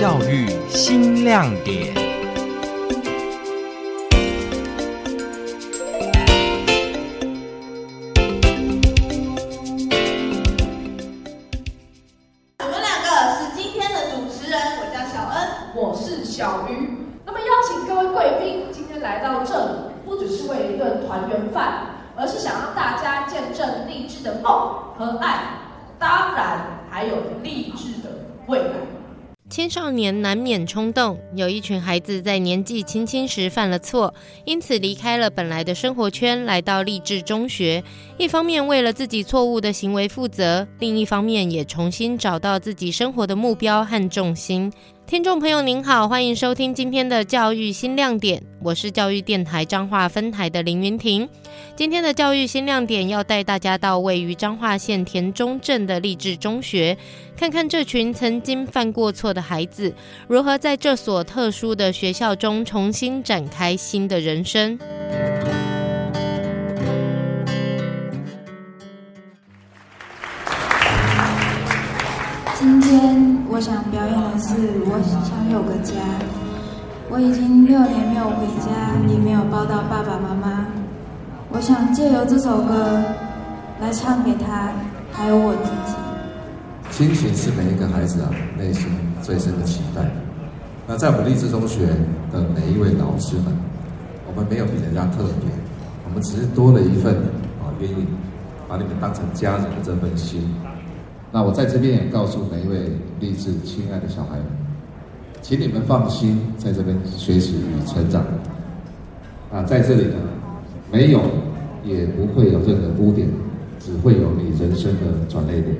教育新亮点。我们两个是今天的主持人，我叫小恩，我是小鱼。那么邀请各位贵宾今天来到这里，不只是为一顿团圆饭，而是想让大家见证励志的梦和爱，当然还有励志的未来。青少年难免冲动，有一群孩子在年纪轻轻时犯了错，因此离开了本来的生活圈，来到励志中学。一方面为了自己错误的行为负责，另一方面也重新找到自己生活的目标和重心。听众朋友您好，欢迎收听今天的教育新亮点，我是教育电台彰化分台的林云婷。今天的教育新亮点要带大家到位于彰化县田中镇的励志中学，看看这群曾经犯过错的孩子，如何在这所特殊的学校中重新展开新的人生。今天我想表演的是《我想有个家》。我已经六年没有回家，也没有抱到爸爸妈妈。我想借由这首歌来唱给他，还有我自己。亲情是每一个孩子啊内心最深的期待。那在我们励志中学的每一位老师们，我们没有比人家特别，我们只是多了一份啊愿意把你们当成家人的这份心。那我在这边也告诉每一位励志亲爱的小孩们，请你们放心在这边学习与成长。啊，在这里呢，没有也不会有任何污点，只会有你人生的转捩点。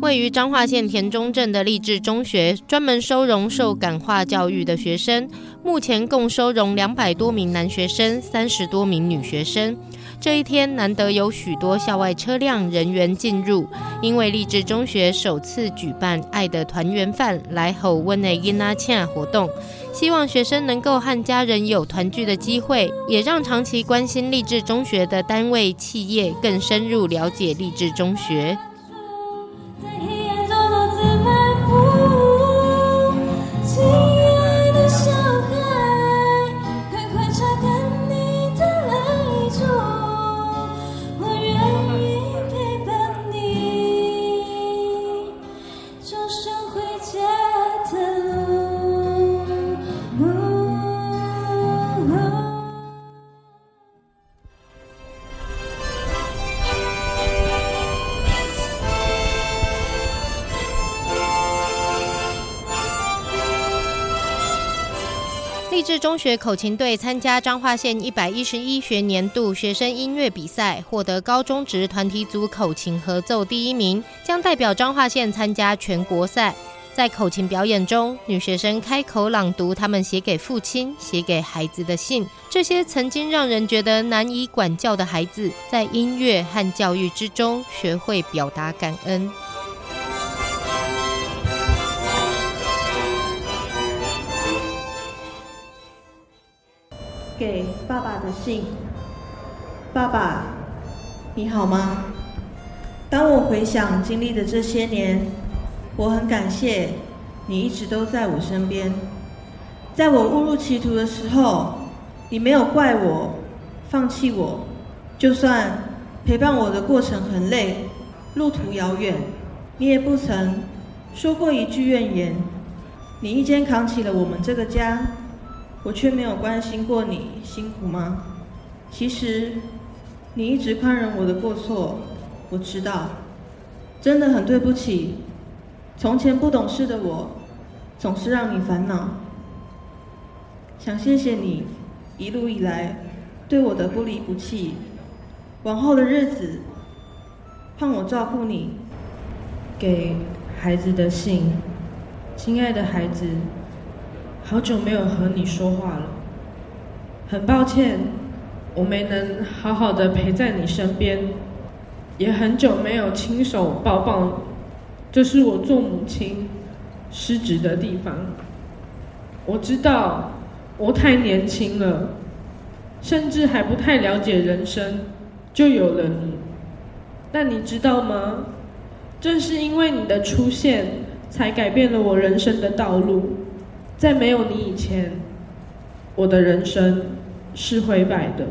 位于彰化县田中镇的励志中学，专门收容受感化教育的学生。目前共收容两百多名男学生，三十多名女学生。这一天难得有许多校外车辆人员进入，因为励志中学首次举办爱的团圆饭来吼温的伊拉恰活动，希望学生能够和家人有团聚的机会，也让长期关心励志中学的单位企业更深入了解励志中学。励志中学口琴队参加彰化县一百一十一学年度学生音乐比赛，获得高中职团体组口琴合奏第一名，将代表彰化县参加全国赛。在口琴表演中，女学生开口朗读他们写给父亲、写给孩子的信。这些曾经让人觉得难以管教的孩子，在音乐和教育之中学会表达感恩。给爸爸的信，爸爸，你好吗？当我回想经历的这些年，我很感谢你一直都在我身边。在我误入歧途的时候，你没有怪我，放弃我，就算陪伴我的过程很累，路途遥远，你也不曾说过一句怨言。你一肩扛起了我们这个家。我却没有关心过你辛苦吗？其实，你一直宽容我的过错，我知道，真的很对不起。从前不懂事的我，总是让你烦恼。想谢谢你一路以来对我的不离不弃。往后的日子，盼我照顾你。给孩子的信，亲爱的孩子。好久没有和你说话了，很抱歉，我没能好好的陪在你身边，也很久没有亲手抱抱你。这是我做母亲失职的地方。我知道我太年轻了，甚至还不太了解人生，就有了你。但你知道吗？正是因为你的出现，才改变了我人生的道路。在没有你以前，我的人生是灰白的。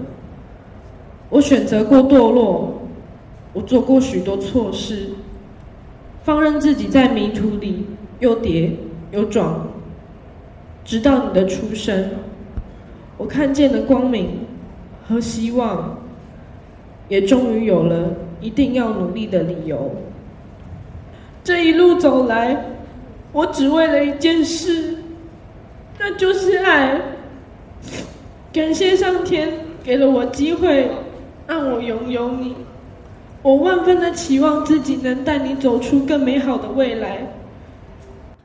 我选择过堕落，我做过许多错事，放任自己在迷途里又跌又撞，直到你的出生，我看见了光明和希望，也终于有了一定要努力的理由。这一路走来，我只为了一件事。那就是爱。感谢上天给了我机会，让我拥有你。我万分的期望自己能带你走出更美好的未来。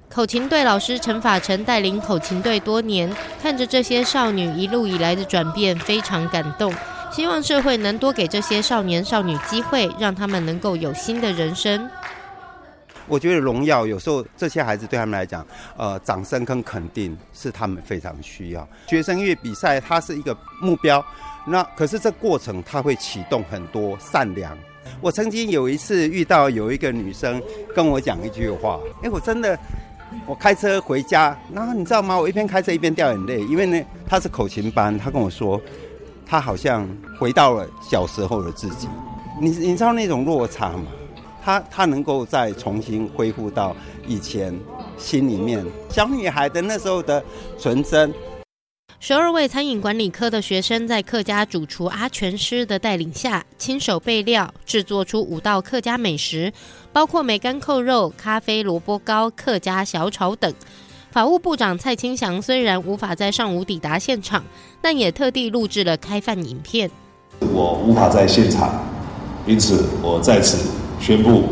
口琴队老师陈法成带领口琴队多年，看着这些少女一路以来的转变，非常感动。希望社会能多给这些少年少女机会，让他们能够有新的人生。我觉得荣耀有时候这些孩子对他们来讲，呃，掌声跟肯定是他们非常需要。学生音乐比赛它是一个目标，那可是这过程它会启动很多善良。我曾经有一次遇到有一个女生跟我讲一句话，哎，我真的，我开车回家，然后你知道吗？我一边开车一边掉眼泪，因为呢，她是口琴班，她跟我说，她好像回到了小时候的自己。你你知道那种落差吗？他他能够再重新恢复到以前心里面小女孩的那时候的纯真。十二位餐饮管理科的学生在客家主厨阿全师的带领下，亲手备料制作出五道客家美食，包括梅干扣肉、咖啡萝卜糕、客家小炒等。法务部长蔡清祥虽然无法在上午抵达现场，但也特地录制了开饭影片。我无法在现场，因此我在此。宣布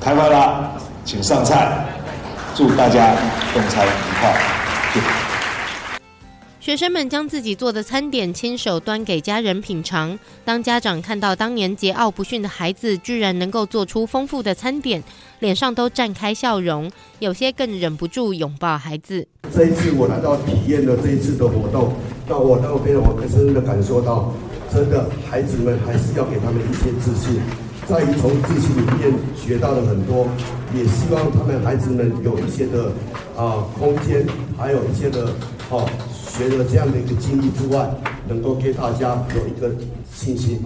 开饭啦，请上菜，祝大家用餐愉快。学生们将自己做的餐点亲手端给家人品尝。当家长看到当年桀骜不驯的孩子居然能够做出丰富的餐点，脸上都绽开笑容，有些更忍不住拥抱孩子。这一次我来到体验了这一次的活动，那我那边我深深的感受到，真的孩子们还是要给他们一些自信。在于从自己里面学到了很多，也希望他们孩子们有一些的啊空间，还有一些的哦学了这样的一个经历之外，能够给大家有一个信心。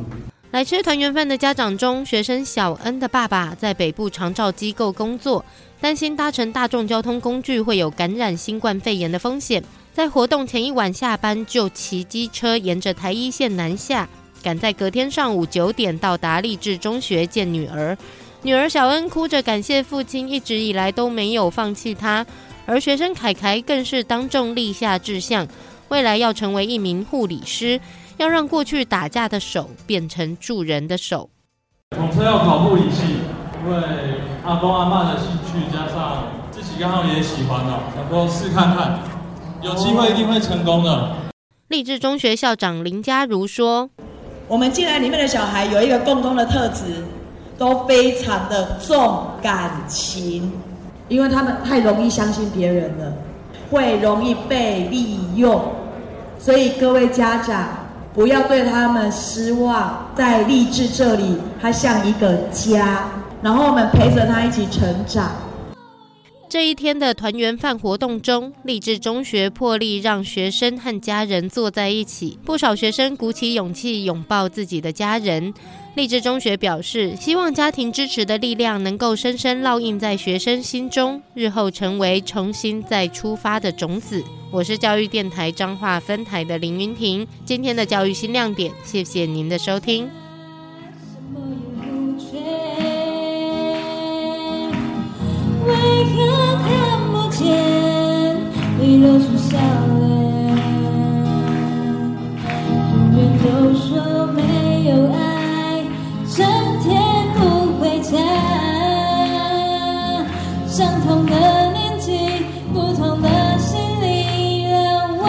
来吃团圆饭的家长中，学生小恩的爸爸在北部长照机构工作，担心搭乘大众交通工具会有感染新冠肺炎的风险，在活动前一晚下班就骑机车沿着台一线南下。赶在隔天上午九点到达励志中学见女儿，女儿小恩哭着感谢父亲一直以来都没有放弃她，而学生凯凯更是当众立下志向，未来要成为一名护理师，要让过去打架的手变成助人的手。统称要考护理系，因为阿公阿妈的兴趣加上自己刚好也喜欢的，想说试看看，有机会一定会成功的。励志中学校长林佳如说。我们进来里面的小孩有一个共同的特质，都非常的重感情，因为他们太容易相信别人了，会容易被利用，所以各位家长不要对他们失望，在励志这里，他像一个家，然后我们陪着他一起成长。这一天的团圆饭活动中，立志中学破例让学生和家人坐在一起，不少学生鼓起勇气拥抱自己的家人。立志中学表示，希望家庭支持的力量能够深深烙印在学生心中，日后成为重新再出发的种子。我是教育电台彰化分台的林云婷，今天的教育新亮点，谢谢您的收听。露出笑脸永远都说没有爱整天不回家相同的年纪不同的心灵让我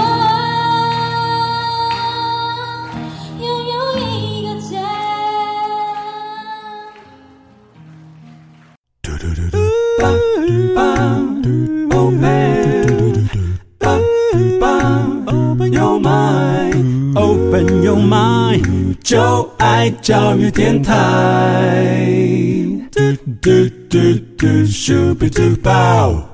拥有一个家。嘟嘟嘟嘟嘟嘟嘟嘟用 my 宇宙爱教育电台嘟嘟嘟嘟，shopee do bow。